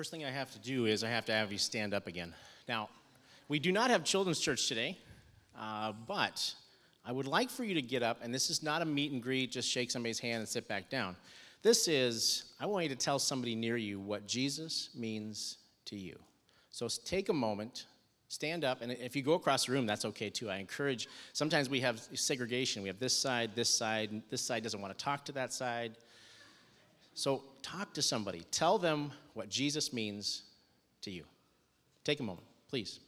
First thing I have to do is I have to have you stand up again. Now, we do not have children's church today, uh, but I would like for you to get up, and this is not a meet and greet, just shake somebody's hand and sit back down. This is, I want you to tell somebody near you what Jesus means to you. So take a moment, stand up, and if you go across the room, that's okay too. I encourage, sometimes we have segregation. We have this side, this side, this side doesn't want to talk to that side. So talk to somebody. Tell them what Jesus means to you. Take a moment, please.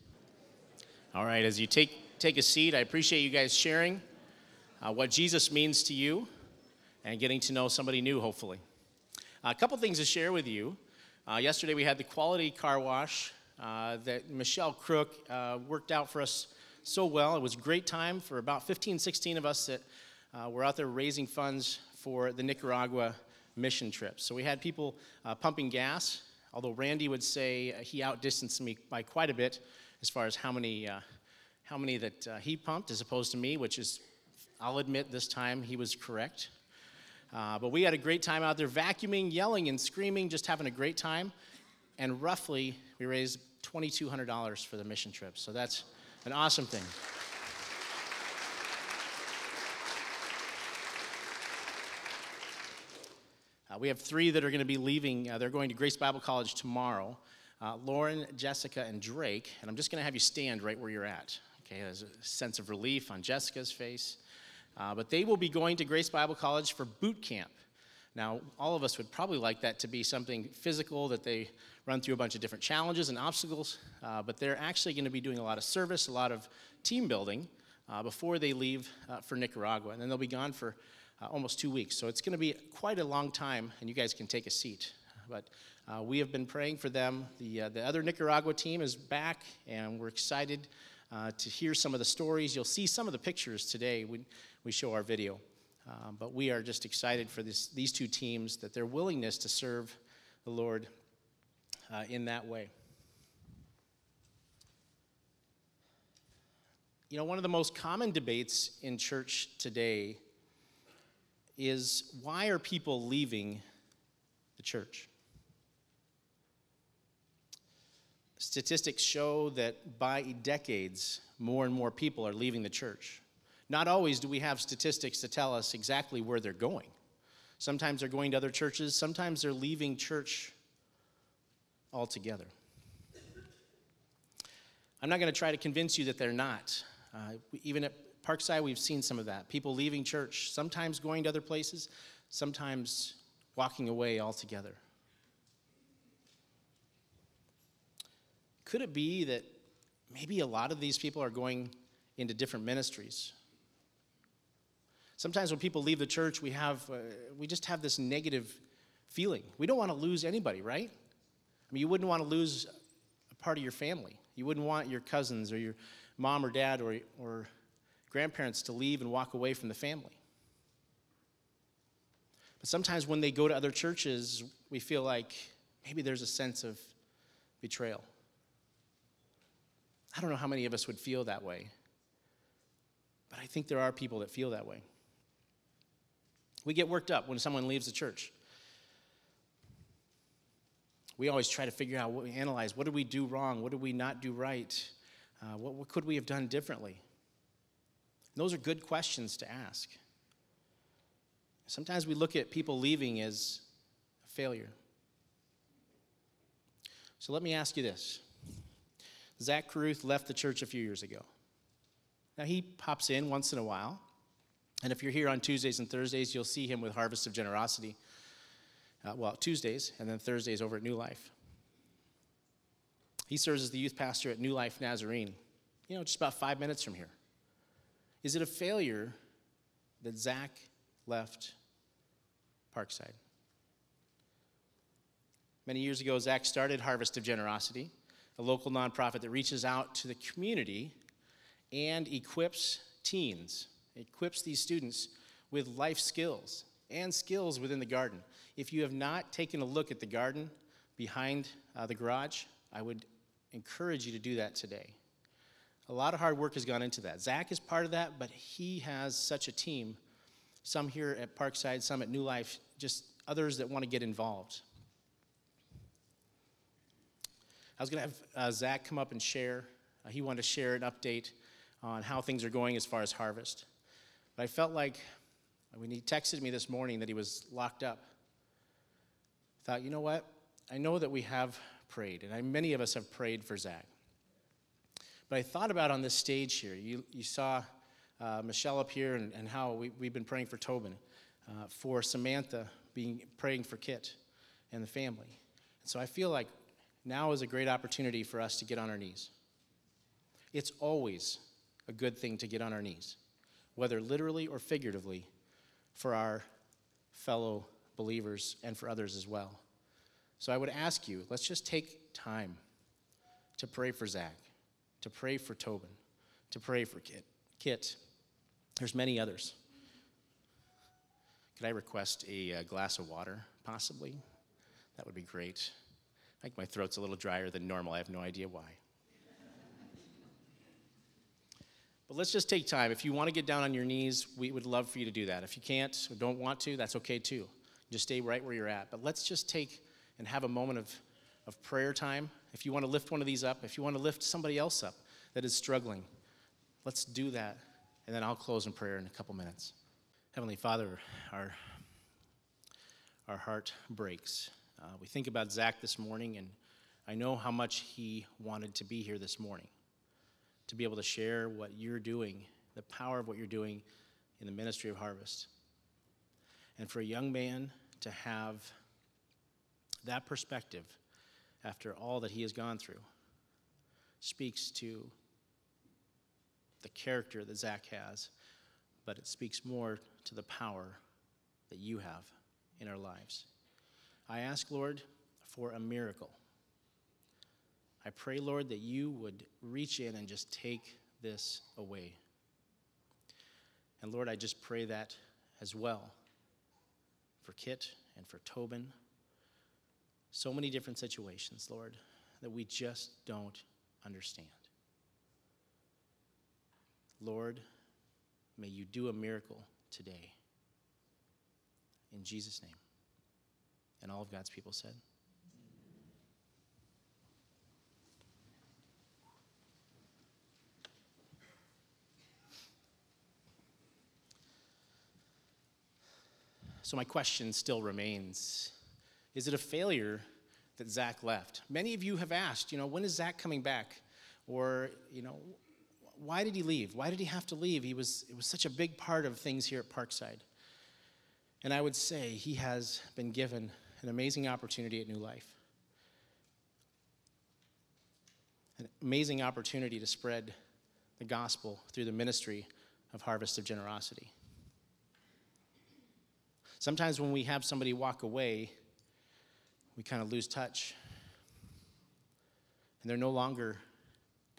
All right, as you take, take a seat, I appreciate you guys sharing uh, what Jesus means to you and getting to know somebody new, hopefully. a couple things to share with you. Uh, yesterday we had the quality car wash uh, that Michelle Crook uh, worked out for us so well. It was a great time for about 15, 16 of us that uh, were out there raising funds for the Nicaragua mission trips. So we had people uh, pumping gas, although Randy would say he outdistanced me by quite a bit as far as how many, uh, how many that uh, he pumped as opposed to me, which is, I'll admit this time he was correct. Uh, but we had a great time out there vacuuming, yelling, and screaming, just having a great time. And roughly, we raised $2,200 for the mission trip. So that's an awesome thing. Uh, we have three that are going to be leaving. Uh, they're going to Grace Bible College tomorrow uh, Lauren, Jessica, and Drake. And I'm just going to have you stand right where you're at. Okay, there's a sense of relief on Jessica's face. Uh, but they will be going to Grace Bible College for boot camp. Now, all of us would probably like that to be something physical, that they run through a bunch of different challenges and obstacles, uh, but they're actually going to be doing a lot of service, a lot of team building uh, before they leave for Nicaragua. And then they'll be gone for uh, almost two weeks. So it's going to be quite a long time, and you guys can take a seat. But uh, we have been praying for them. The, uh, the other Nicaragua team is back, and we're excited uh, to hear some of the stories. You'll see some of the pictures today when we show our video. Um, but we are just excited for this, these two teams, that their willingness to serve the Lord uh, in that way. You know, one of the most common debates in church today is why are people leaving the church? Statistics show that by decades, more and more people are leaving the church. Not always do we have statistics to tell us exactly where they're going. Sometimes they're going to other churches, sometimes they're leaving church altogether. I'm not going to try to convince you that they're not. Uh, even at Parkside, we've seen some of that. People leaving church, sometimes going to other places, sometimes walking away altogether. Could it be that maybe a lot of these people are going into different ministries? Sometimes when people leave the church, we, have, uh, we just have this negative feeling. We don't want to lose anybody, right? I mean, you wouldn't want to lose a part of your family. You wouldn't want your cousins or your mom or dad or, or grandparents to leave and walk away from the family. But sometimes when they go to other churches, we feel like maybe there's a sense of betrayal. I don't know how many of us would feel that way, but I think there are people that feel that way. We get worked up when someone leaves the church. We always try to figure out, what we analyze, what did we do wrong? What did we not do right? Uh, what, what could we have done differently? Those are good questions to ask. Sometimes we look at people leaving as a failure. So let me ask you this Zach Caruth left the church a few years ago. Now, he pops in once in a while. And if you're here on Tuesdays and Thursdays, you'll see him with Harvest of Generosity. Uh, well, Tuesdays, and then Thursdays over at New Life. He serves as the youth pastor at New Life Nazarene, you know, just about five minutes from here. Is it a failure that Zach left Parkside? Many years ago, Zach started Harvest of Generosity, a local nonprofit that reaches out to the community and equips teens, equips these students with life skills and skills within the garden. If you have not taken a look at the garden behind uh, the garage, I would encourage you to do that today. A lot of hard work has gone into that. Zach is part of that, but he has such a team. Some here at Parkside, some at New Life, just others that want to get involved. I was going to have uh, Zach come up and share. Uh, he wanted to share an update on how things are going as far as harvest. But I felt like when he texted me this morning that he was locked up, I thought, you know what? I know that we have prayed, and I, many of us have prayed for Zach. But I thought about on this stage here, you, you saw uh, Michelle up here and, and how we, we've been praying for Tobin, uh, for Samantha being praying for Kit and the family. And so I feel like now is a great opportunity for us to get on our knees. It's always a good thing to get on our knees, whether literally or figuratively, for our fellow believers and for others as well. So I would ask you, let's just take time to pray for Zach, to pray for Tobin, to pray for Kit. Kit. There's many others. Could I request a, a glass of water, possibly? That would be great. I think my throat's a little drier than normal. I have no idea why. but let's just take time. If you want to get down on your knees, we would love for you to do that. If you can't or don't want to, that's okay too. Just stay right where you're at. But let's just take and have a moment of, of prayer time. If you want to lift one of these up, if you want to lift somebody else up that is struggling, let's do that. And then I'll close in prayer in a couple minutes. Heavenly Father, our, our heart breaks uh, we think about Zach this morning, and I know how much he wanted to be here this morning to be able to share what you're doing, the power of what you're doing in the ministry of harvest. And for a young man to have that perspective after all that he has gone through speaks to the character that Zach has, but it speaks more to the power that you have in our lives. I ask, Lord, for a miracle. I pray, Lord, that you would reach in and just take this away. And Lord, I just pray that as well for Kit and for Tobin. So many different situations, Lord, that we just don't understand. Lord, may you do a miracle today. In Jesus' name. And all of God's people said, So, my question still remains Is it a failure that Zach left? Many of you have asked, you know, when is Zach coming back? Or, you know, why did he leave? Why did he have to leave? He was, it was such a big part of things here at Parkside. And I would say he has been given an amazing opportunity at New Life. An amazing opportunity to spread the gospel through the ministry of Harvest of Generosity. Sometimes when we have somebody walk away, we kind of lose touch. And they're no longer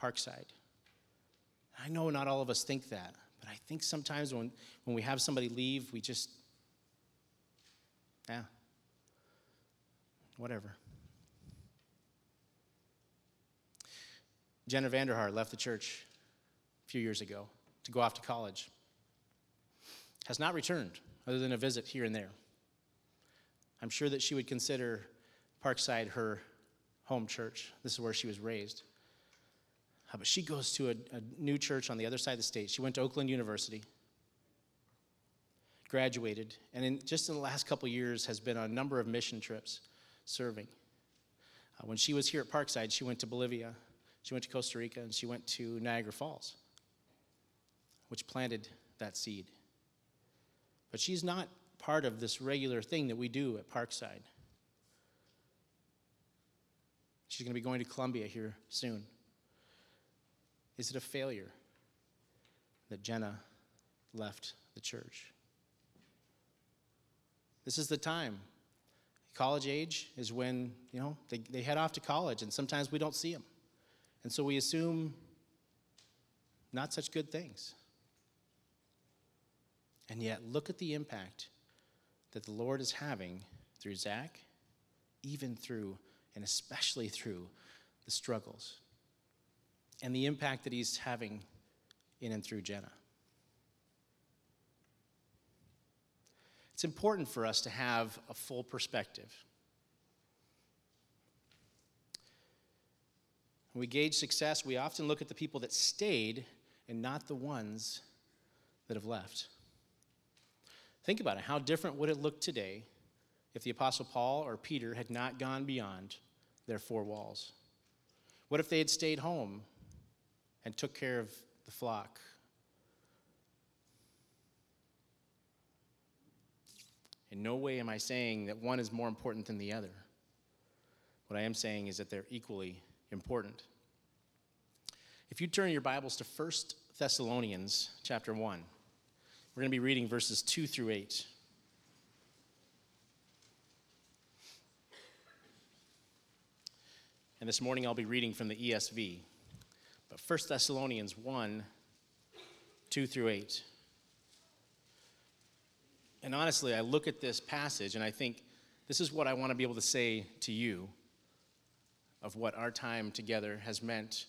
Parkside. I know not all of us think that, but I think sometimes when, when we have somebody leave, we just, yeah, whatever. Jenna Vanderhaar left the church a few years ago to go off to college. Has not returned, other than a visit here and there. I'm sure that she would consider Parkside her home church. This is where she was raised. Uh, but she goes to a, a new church on the other side of the state. She went to Oakland University, graduated, and in, just in the last couple years has been on a number of mission trips serving. Uh, when she was here at Parkside, she went to Bolivia, she went to Costa Rica, and she went to Niagara Falls, which planted that seed. But she's not part of this regular thing that we do at Parkside. She's going to be going to Colombia here soon. Is it a failure that Jenna left the church? This is the time College age is when, you know, they, they head off to college, and sometimes we don't see them. And so we assume not such good things. And yet, look at the impact that the Lord is having through Zach, even through, and especially through the struggles, and the impact that he's having in and through Jenna. It's important for us to have a full perspective. When we gauge success, we often look at the people that stayed and not the ones that have left. Think about it. How different would it look today if the Apostle Paul or Peter had not gone beyond their four walls? What if they had stayed home and took care of the flock? In no way am I saying that one is more important than the other. What I am saying is that they're equally important. If you turn your Bibles to 1 Thessalonians chapter 1, we're going to be reading verses 2 through 8. And this morning I'll be reading from the ESV. But 1 Thessalonians 1 2 through 8. And honestly, I look at this passage and I think this is what I want to be able to say to you of what our time together has meant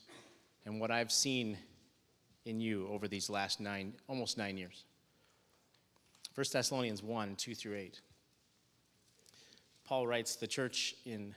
and what I've seen in you over these last nine, almost nine years. 1 Thessalonians 1 2 through 8. Paul writes, The church in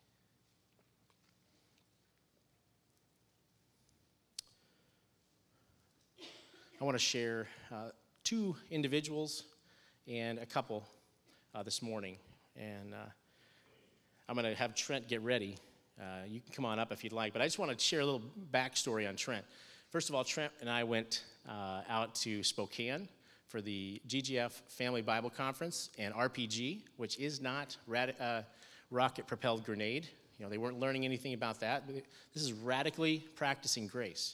I want to share uh, two individuals and a couple uh, this morning. And uh, I'm going to have Trent get ready. Uh, you can come on up if you'd like, but I just want to share a little backstory on Trent. First of all, Trent and I went uh, out to Spokane for the GGF Family Bible Conference and RPG, which is not rad- uh, rocket propelled grenade. You know, they weren't learning anything about that. This is radically practicing grace.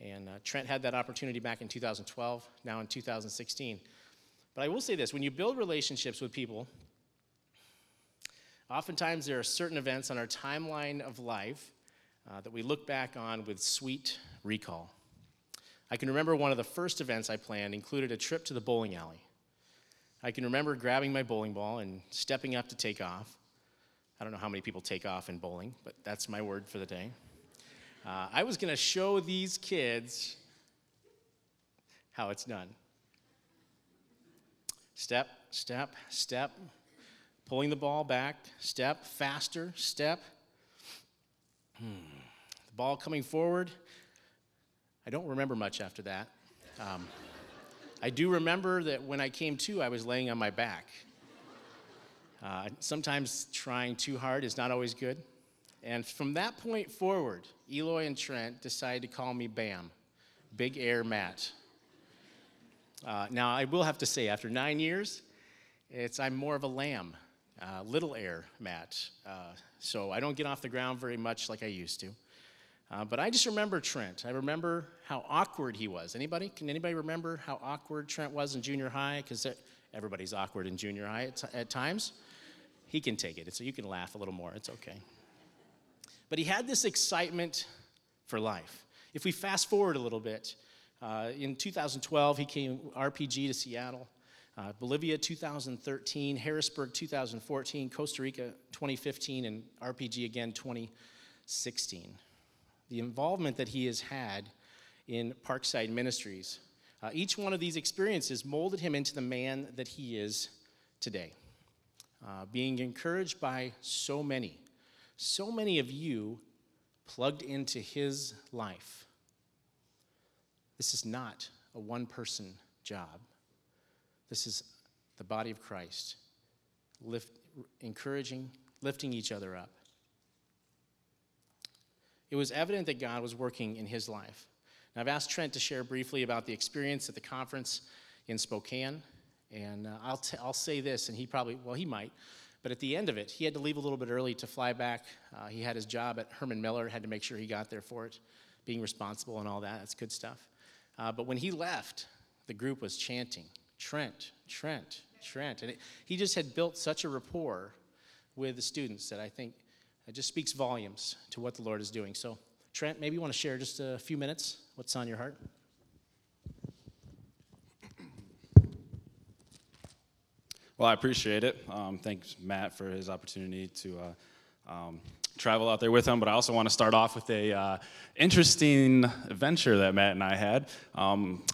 And uh, Trent had that opportunity back in 2012, now in 2016. But I will say this when you build relationships with people, oftentimes there are certain events on our timeline of life uh, that we look back on with sweet recall. I can remember one of the first events I planned included a trip to the bowling alley. I can remember grabbing my bowling ball and stepping up to take off. I don't know how many people take off in bowling, but that's my word for the day. Uh, I was going to show these kids how it's done. Step, step, step, pulling the ball back, step, faster, step. Hmm. The ball coming forward. I don't remember much after that. Um, I do remember that when I came to, I was laying on my back. Uh, sometimes trying too hard is not always good. And from that point forward, Eloy and Trent decided to call me BAM, Big Air Matt. Uh, now, I will have to say, after nine years, it's I'm more of a lamb, uh, little air Matt. Uh, so I don't get off the ground very much like I used to. Uh, but I just remember Trent. I remember how awkward he was. Anybody? Can anybody remember how awkward Trent was in junior high? Because everybody's awkward in junior high at, t- at times. He can take it, so you can laugh a little more. It's okay. But he had this excitement for life. If we fast forward a little bit, uh, in 2012, he came RPG to Seattle. Uh, Bolivia 2013, Harrisburg 2014, Costa Rica 2015, and RPG again 2016. The involvement that he has had in Parkside Ministries, uh, each one of these experiences molded him into the man that he is today. Uh, being encouraged by so many so many of you plugged into his life. This is not a one person job. This is the body of Christ, lift, encouraging, lifting each other up. It was evident that God was working in his life. And I've asked Trent to share briefly about the experience at the conference in Spokane. And uh, I'll, t- I'll say this, and he probably, well, he might, but at the end of it, he had to leave a little bit early to fly back. Uh, he had his job at Herman Miller, had to make sure he got there for it, being responsible and all that. That's good stuff. Uh, but when he left, the group was chanting, Trent, Trent, Trent. And it, he just had built such a rapport with the students that I think it just speaks volumes to what the Lord is doing. So, Trent, maybe you want to share just a few minutes what's on your heart? Well, I appreciate it. Um, thanks, Matt, for his opportunity to uh, um, travel out there with him. But I also want to start off with a uh, interesting adventure that Matt and I had. Um,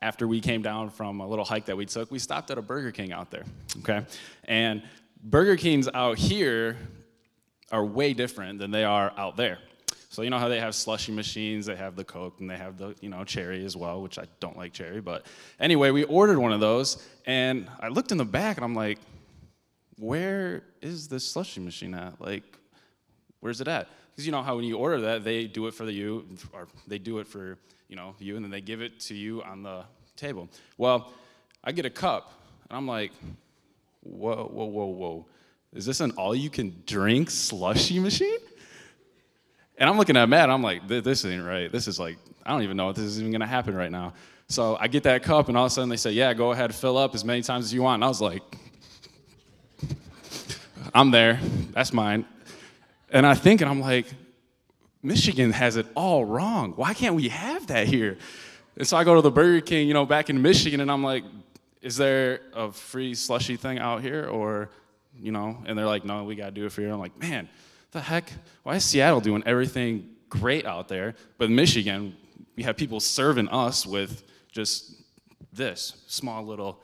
after we came down from a little hike that we took, we stopped at a Burger King out there. Okay, and Burger Kings out here are way different than they are out there. So you know how they have slushy machines, they have the Coke, and they have the you know cherry as well, which I don't like cherry. But anyway, we ordered one of those, and I looked in the back, and I'm like, where is this slushy machine at? Like, where's it at? Because you know how when you order that, they do it for the you, or they do it for you know you, and then they give it to you on the table. Well, I get a cup, and I'm like, whoa, whoa, whoa, whoa. Is this an all you can drink slushy machine? And I'm looking at Matt, I'm like, this ain't right. This is like, I don't even know if this is even gonna happen right now. So I get that cup, and all of a sudden they say, yeah, go ahead, fill up as many times as you want. And I was like, I'm there, that's mine. And I think, and I'm like, Michigan has it all wrong. Why can't we have that here? And so I go to the Burger King, you know, back in Michigan, and I'm like, is there a free slushy thing out here? Or, you know, and they're like, no, we gotta do it for you. I'm like, man, the heck? Why is Seattle doing everything great out there? But in Michigan, we have people serving us with just this small little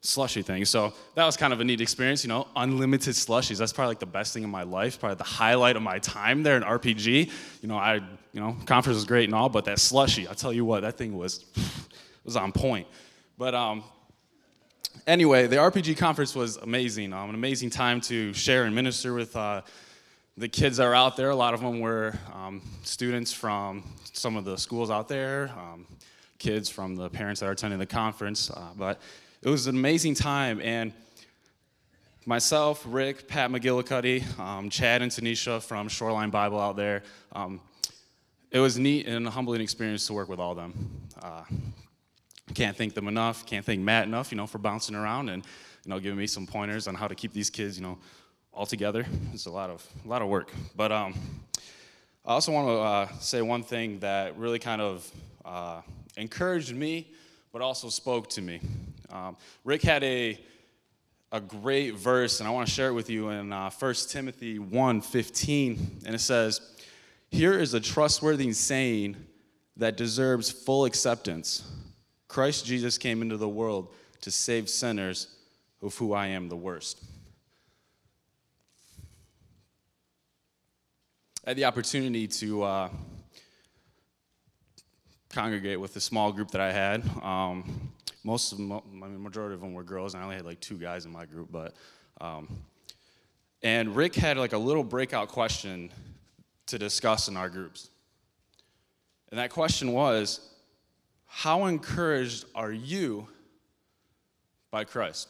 slushy thing. So that was kind of a neat experience, you know, unlimited slushies. That's probably like the best thing in my life, probably the highlight of my time there in RPG. You know, I, you know, conference was great and all, but that slushy, I tell you what, that thing was was on point. But um, anyway, the RPG conference was amazing. Um, an amazing time to share and minister with uh, the kids that are out there, a lot of them were um, students from some of the schools out there, um, kids from the parents that are attending the conference. Uh, but it was an amazing time. And myself, Rick, Pat McGillicuddy, um, Chad, and Tanisha from Shoreline Bible out there, um, it was neat and a humbling experience to work with all of them. Uh, can't thank them enough. Can't thank Matt enough, you know, for bouncing around and, you know, giving me some pointers on how to keep these kids, you know, all together. It's a lot of a lot of work. But um, I also want to uh, say one thing that really kind of uh, encouraged me, but also spoke to me. Um, Rick had a a great verse, and I want to share it with you in uh, 1 Timothy 1:15, and it says, "Here is a trustworthy saying that deserves full acceptance. Christ Jesus came into the world to save sinners, of who I am the worst." I had the opportunity to uh, congregate with a small group that I had. Um, most of them, I mean, majority of them were girls, and I only had like two guys in my group. But um, and Rick had like a little breakout question to discuss in our groups, and that question was, "How encouraged are you by Christ?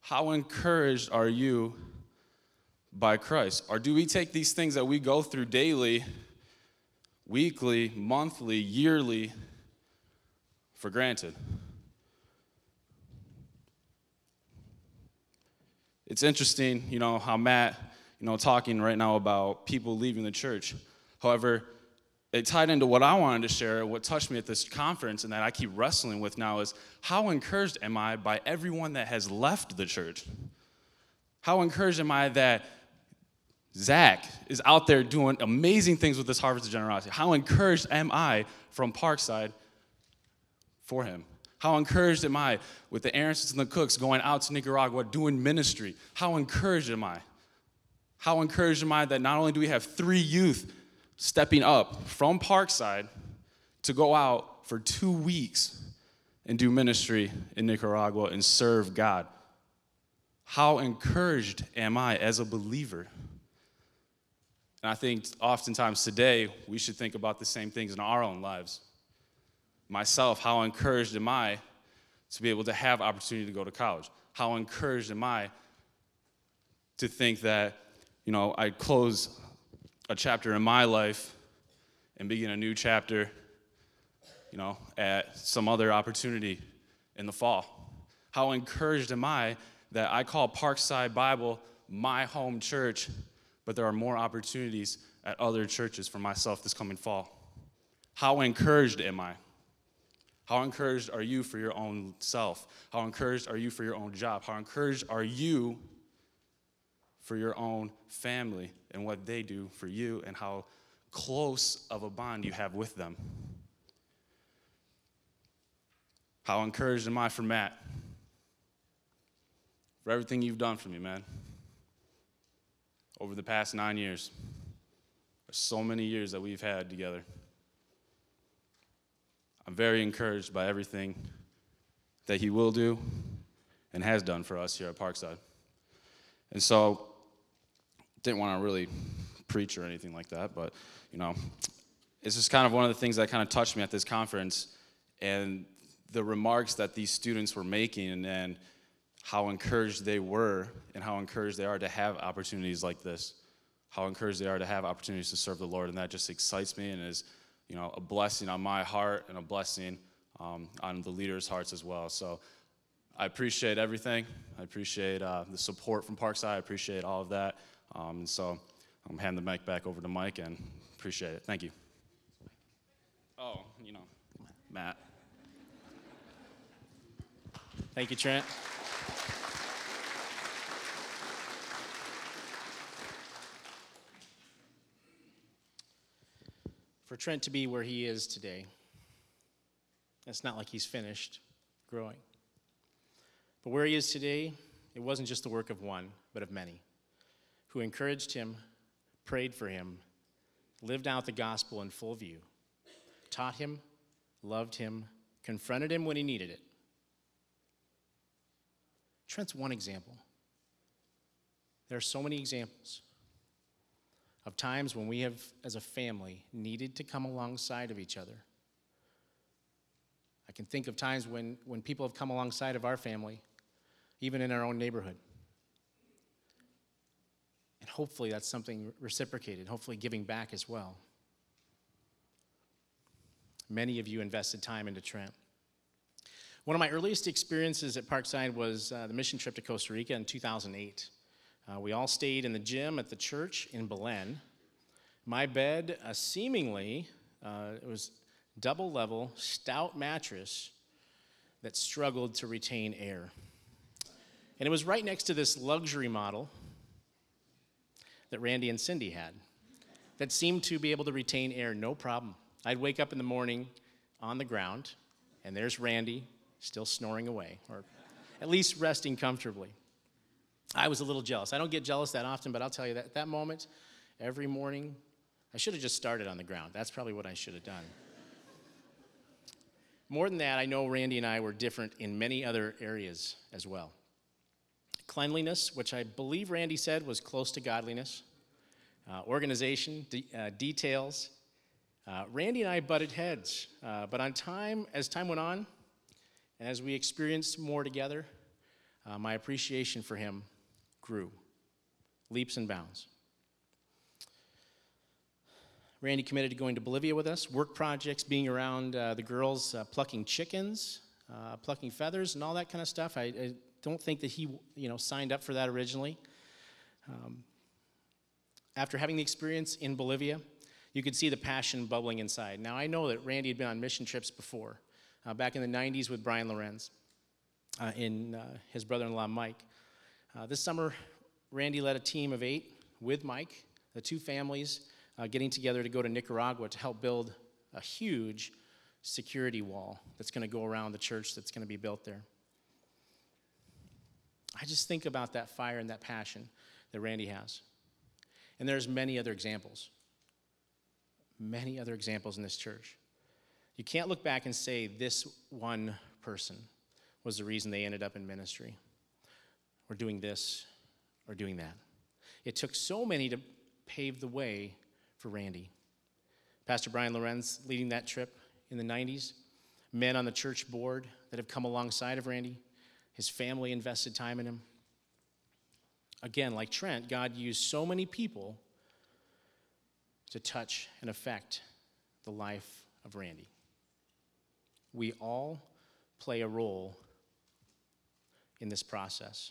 How encouraged are you?" By Christ? Or do we take these things that we go through daily, weekly, monthly, yearly for granted? It's interesting, you know, how Matt, you know, talking right now about people leaving the church. However, it tied into what I wanted to share, what touched me at this conference, and that I keep wrestling with now is how encouraged am I by everyone that has left the church? How encouraged am I that Zach is out there doing amazing things with this harvest of generosity. How encouraged am I from Parkside for him? How encouraged am I with the Aaronsons and the Cooks going out to Nicaragua doing ministry? How encouraged am I? How encouraged am I that not only do we have three youth stepping up from Parkside to go out for two weeks and do ministry in Nicaragua and serve God? How encouraged am I as a believer? And I think oftentimes today we should think about the same things in our own lives. Myself, how encouraged am I to be able to have opportunity to go to college? How encouraged am I to think that, you know, I close a chapter in my life and begin a new chapter, you know, at some other opportunity in the fall? How encouraged am I that I call Parkside Bible my home church, but there are more opportunities at other churches for myself this coming fall? How encouraged am I? How encouraged are you for your own self? How encouraged are you for your own job? How encouraged are you for your own family and what they do for you and how close of a bond you have with them? How encouraged am I for Matt? For everything you've done for me, man. Over the past nine years. There's so many years that we've had together. I'm very encouraged by everything that he will do and has done for us here at Parkside. And so, didn't want to really preach or anything like that, but you know, it's just kind of one of the things that kind of touched me at this conference and the remarks that these students were making and, and how encouraged they were and how encouraged they are to have opportunities like this. How encouraged they are to have opportunities to serve the lord. And that just excites me and is you know a blessing on my heart and a blessing um, on the leaders hearts as well. So i appreciate everything. I appreciate uh, the support from parkside. I appreciate all of that. Um, and so i'm handing the mic back over to mike and appreciate it. Thank you. Oh you know matt. Thank you, Trent. For Trent to be where he is today, it's not like he's finished growing. But where he is today, it wasn't just the work of one, but of many who encouraged him, prayed for him, lived out the gospel in full view, taught him, loved him, confronted him when he needed it Trent's one example. There are so many examples of times when we have, as a family, needed to come alongside of each other. I can think of times when, when people have come alongside of our family, even in our own neighborhood. And hopefully that's something reciprocated, hopefully giving back as well. Many of you invested time into Trent. One of my earliest experiences at Parkside was uh, the mission trip to Costa Rica in 2008. Uh, we all stayed in the gym at the church in Belen. My bed, uh, seemingly, uh, it was double level, stout mattress that struggled to retain air. And it was right next to this luxury model that Randy and Cindy had that seemed to be able to retain air no problem. I'd wake up in the morning on the ground, and there's Randy still snoring away, or at least resting comfortably. I was a little jealous. I don't get jealous that often, but I'll tell you that that moment, every morning, I should have just started on the ground. That's probably what I should have done. More than that, I know Randy and I were different in many other areas as well. Cleanliness, which I believe Randy said was close to godliness, uh, organization, de- uh, details. Uh, Randy and I butted heads, uh, but on time, as time went on, and as we experienced more together, uh, my appreciation for him grew leaps and bounds. Randy committed to going to Bolivia with us, work projects, being around uh, the girls, uh, plucking chickens, uh, plucking feathers, and all that kind of stuff. I, I, don't think that he, you know, signed up for that originally. Um, after having the experience in Bolivia, you could see the passion bubbling inside. Now, I know that Randy had been on mission trips before uh, back in the 90s with Brian Lorenz uh, and uh, his brother in law, Mike. Uh, this summer, Randy led a team of eight with Mike, the two families uh, getting together to go to Nicaragua to help build a huge security wall that's going to go around the church that's going to be built there. I just think about that fire and that passion that Randy has. And there's many other examples. Many other examples in this church. You can't look back and say this one person was the reason they ended up in ministry or doing this or doing that. It took so many to pave the way for Randy. Pastor Brian Lorenz leading that trip in the 90s, men on the church board that have come alongside of Randy, his family invested time in him. Again, like Trent, God used so many people to touch and affect the life of Randy. We all play a role in this process.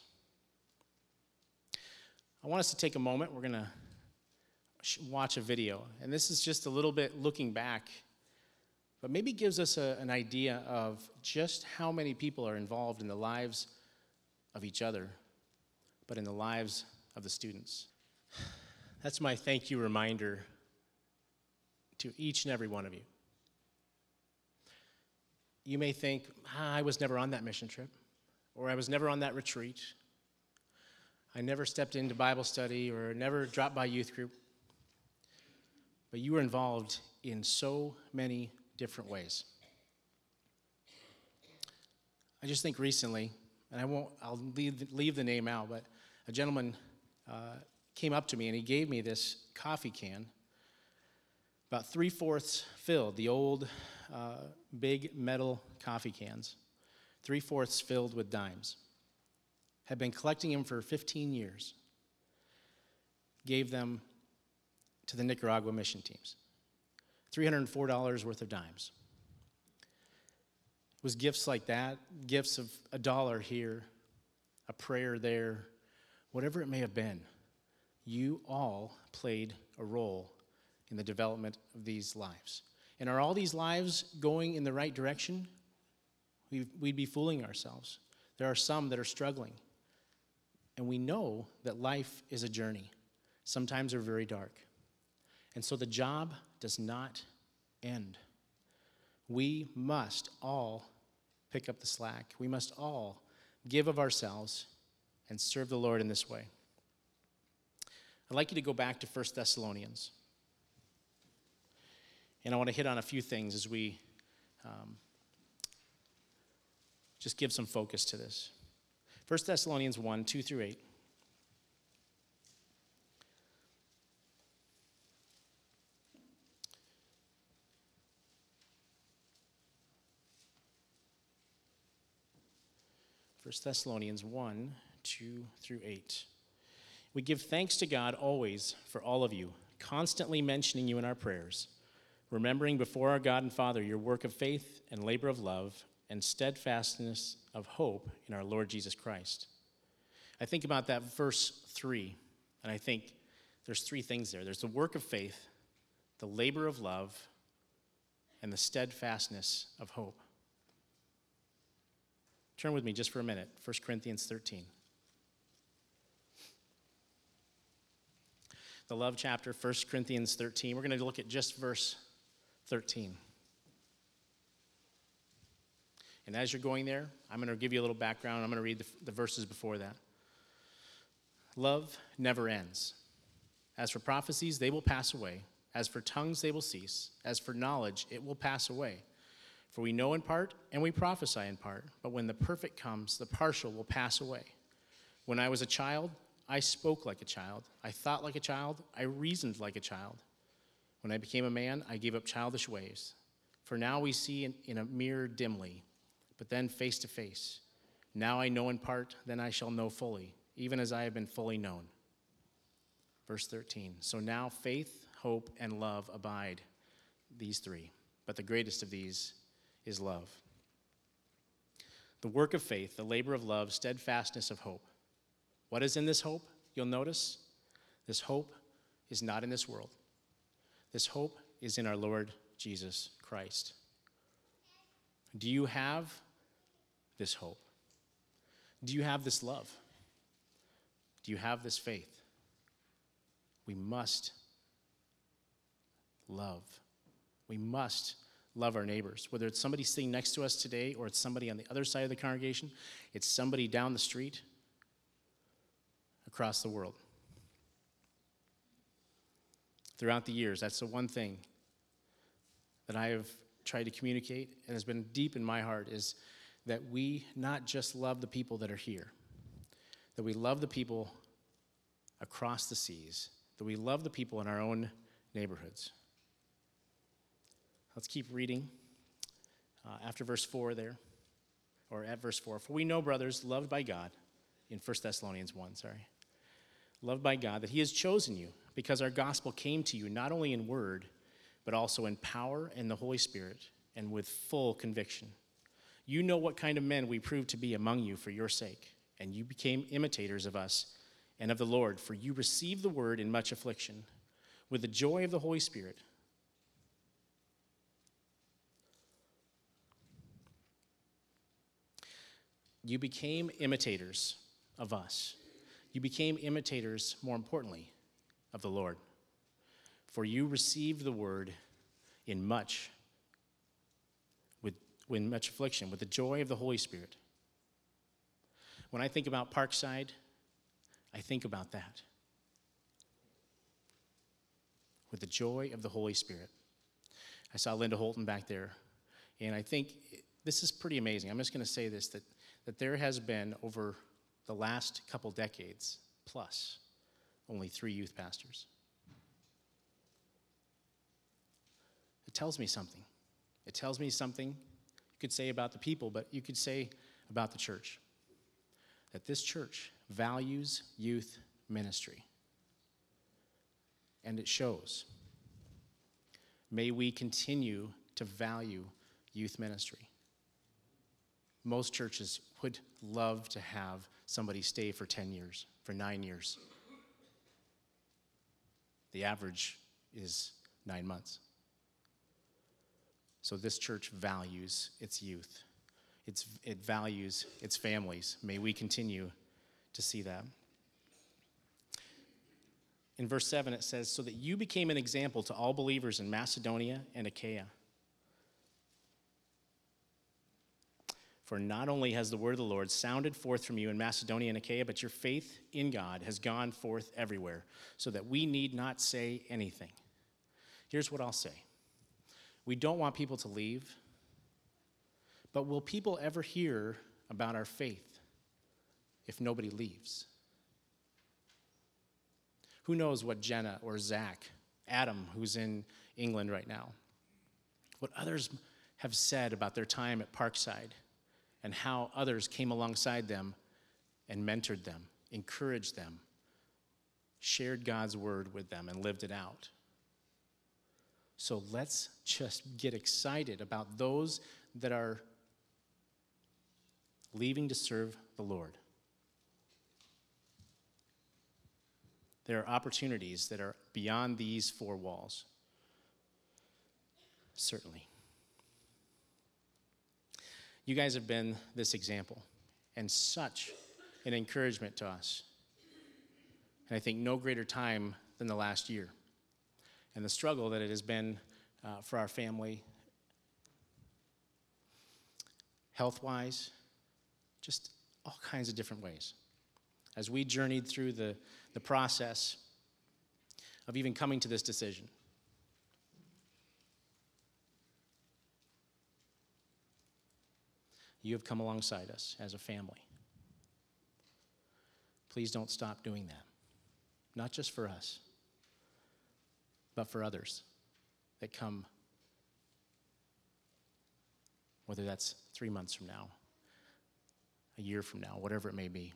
I want us to take a moment. We're going to watch a video. And this is just a little bit looking back, but maybe gives us a, an idea of just how many people are involved in the lives of each other, but in the lives of the students. That's my thank you reminder to each and every one of you. You may think, ah, I was never on that mission trip, or I was never on that retreat. I never stepped into Bible study or never dropped by youth group. But you were involved in so many different ways. I just think recently, and I won't, I'll leave, leave the name out, but a gentleman uh, came up to me and he gave me this coffee can, about three fourths filled, the old uh, big metal coffee cans, three fourths filled with dimes. Had been collecting them for 15 years. Gave them to the Nicaragua mission teams. $304 worth of dimes. It was gifts like that, gifts of a dollar here, a prayer there, whatever it may have been. You all played a role in the development of these lives. And are all these lives going in the right direction? We'd be fooling ourselves. There are some that are struggling. And we know that life is a journey. Sometimes they're very dark. And so the job does not end. We must all pick up the slack. We must all give of ourselves and serve the Lord in this way. I'd like you to go back to 1 Thessalonians. And I want to hit on a few things as we um, just give some focus to this. 1 Thessalonians 1 2 through 8. 1 Thessalonians 1 2 through 8. We give thanks to God always for all of you, constantly mentioning you in our prayers, remembering before our God and Father your work of faith and labor of love and steadfastness of hope in our Lord Jesus Christ. I think about that verse 3, and I think there's three things there there's the work of faith, the labor of love, and the steadfastness of hope. Turn with me just for a minute, 1 Corinthians 13. The love chapter, 1 Corinthians 13. We're going to look at just verse 13. And as you're going there, I'm going to give you a little background. I'm going to read the, the verses before that. Love never ends. As for prophecies, they will pass away. As for tongues, they will cease. As for knowledge, it will pass away. For we know in part and we prophesy in part, but when the perfect comes, the partial will pass away. When I was a child, I spoke like a child, I thought like a child, I reasoned like a child. When I became a man, I gave up childish ways. For now we see in, in a mirror dimly, but then face to face. Now I know in part, then I shall know fully, even as I have been fully known. Verse 13 So now faith, hope, and love abide, these three. But the greatest of these is love. The work of faith, the labor of love, steadfastness of hope. What is in this hope? You'll notice this hope is not in this world. This hope is in our Lord Jesus Christ. Do you have this hope? Do you have this love? Do you have this faith? We must love. We must love our neighbors. Whether it's somebody sitting next to us today or it's somebody on the other side of the congregation, it's somebody down the street, across the world. Throughout the years, that's the one thing that I have tried to communicate and has been deep in my heart is that we not just love the people that are here, that we love the people across the seas, that we love the people in our own neighborhoods. Let's keep reading uh, after verse 4 there, or at verse 4. For we know, brothers, loved by God, in 1 Thessalonians 1, sorry, loved by God, that He has chosen you because our gospel came to you not only in word, but also in power and the Holy Spirit and with full conviction. You know what kind of men we proved to be among you for your sake, and you became imitators of us and of the Lord, for you received the word in much affliction, with the joy of the Holy Spirit. You became imitators of us. You became imitators, more importantly, of the Lord. For you received the word in much, with much affliction, with the joy of the Holy Spirit. When I think about Parkside, I think about that. With the joy of the Holy Spirit. I saw Linda Holton back there, and I think this is pretty amazing. I'm just going to say this that, that there has been over the last couple decades plus only three youth pastors. It tells me something. It tells me something could say about the people, but you could say about the church. That this church values youth ministry. And it shows. May we continue to value youth ministry. Most churches would love to have somebody stay for 10 years, for nine years. The average is nine months. So this church values its youth. It's, it values its families. May we continue to see that. In verse 7, it says, So that you became an example to all believers in Macedonia and Achaia. For not only has the word of the Lord sounded forth from you in Macedonia and Achaia, but your faith in God has gone forth everywhere, so that we need not say anything. Here's what I'll say We don't want people to leave, but will people ever hear about our faith if nobody leaves? Who knows what Jenna or Zach, Adam, who's in England right now, what others have said about their time at Parkside and how others came alongside them and mentored them, encouraged them, shared God's word with them, and lived it out. So let's just get excited about those that are leaving to serve the Lord. There are opportunities that are beyond these four walls. Certainly. You guys have been this example and such an encouragement to us. And I think no greater time than the last year and the struggle that it has been uh, for our family, health wise, just all kinds of different ways. As we journeyed through the, the process of even coming to this decision. You have come alongside us as a family. Please don't stop doing that. Not just for us, but for others that come, whether that's three months from now, a year from now, whatever it may be.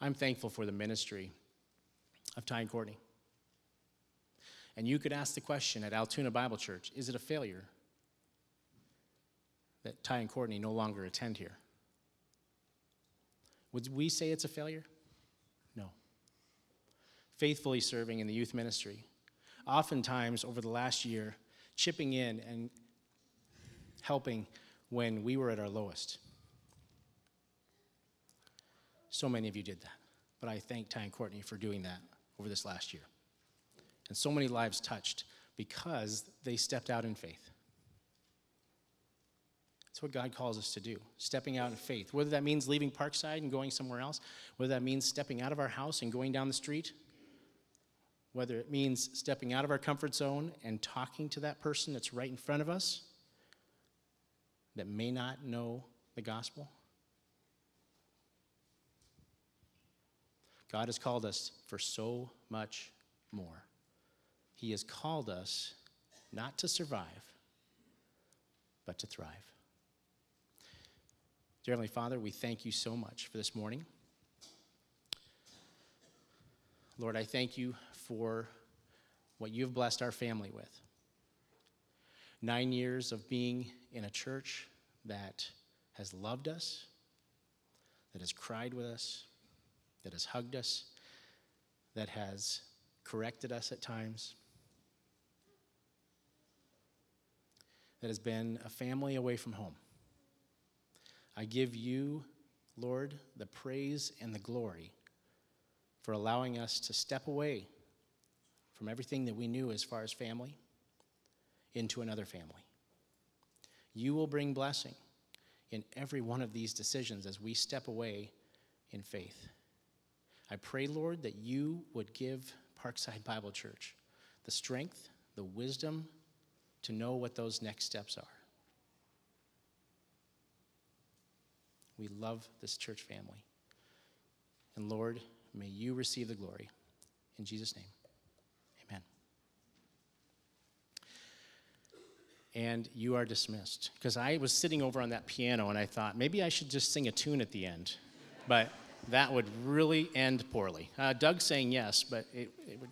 I'm thankful for the ministry of Ty and Courtney. And you could ask the question at Altoona Bible Church is it a failure that Ty and Courtney no longer attend here? Would we say it's a failure? No. Faithfully serving in the youth ministry, oftentimes over the last year, chipping in and helping when we were at our lowest. So many of you did that. But I thank Ty and Courtney for doing that over this last year. And so many lives touched because they stepped out in faith. That's what God calls us to do, stepping out in faith. Whether that means leaving Parkside and going somewhere else, whether that means stepping out of our house and going down the street, whether it means stepping out of our comfort zone and talking to that person that's right in front of us that may not know the gospel. God has called us for so much more. He has called us not to survive, but to thrive. Dear Heavenly Father, we thank you so much for this morning. Lord, I thank you for what you've blessed our family with. Nine years of being in a church that has loved us, that has cried with us, that has hugged us, that has corrected us at times, that has been a family away from home. I give you, Lord, the praise and the glory for allowing us to step away from everything that we knew as far as family into another family. You will bring blessing in every one of these decisions as we step away in faith. I pray, Lord, that you would give Parkside Bible Church the strength, the wisdom to know what those next steps are. We love this church family. And Lord, may you receive the glory. In Jesus' name, And you are dismissed. Because I was sitting over on that piano and I thought maybe I should just sing a tune at the end. But that would really end poorly. Uh, Doug's saying yes, but it, it would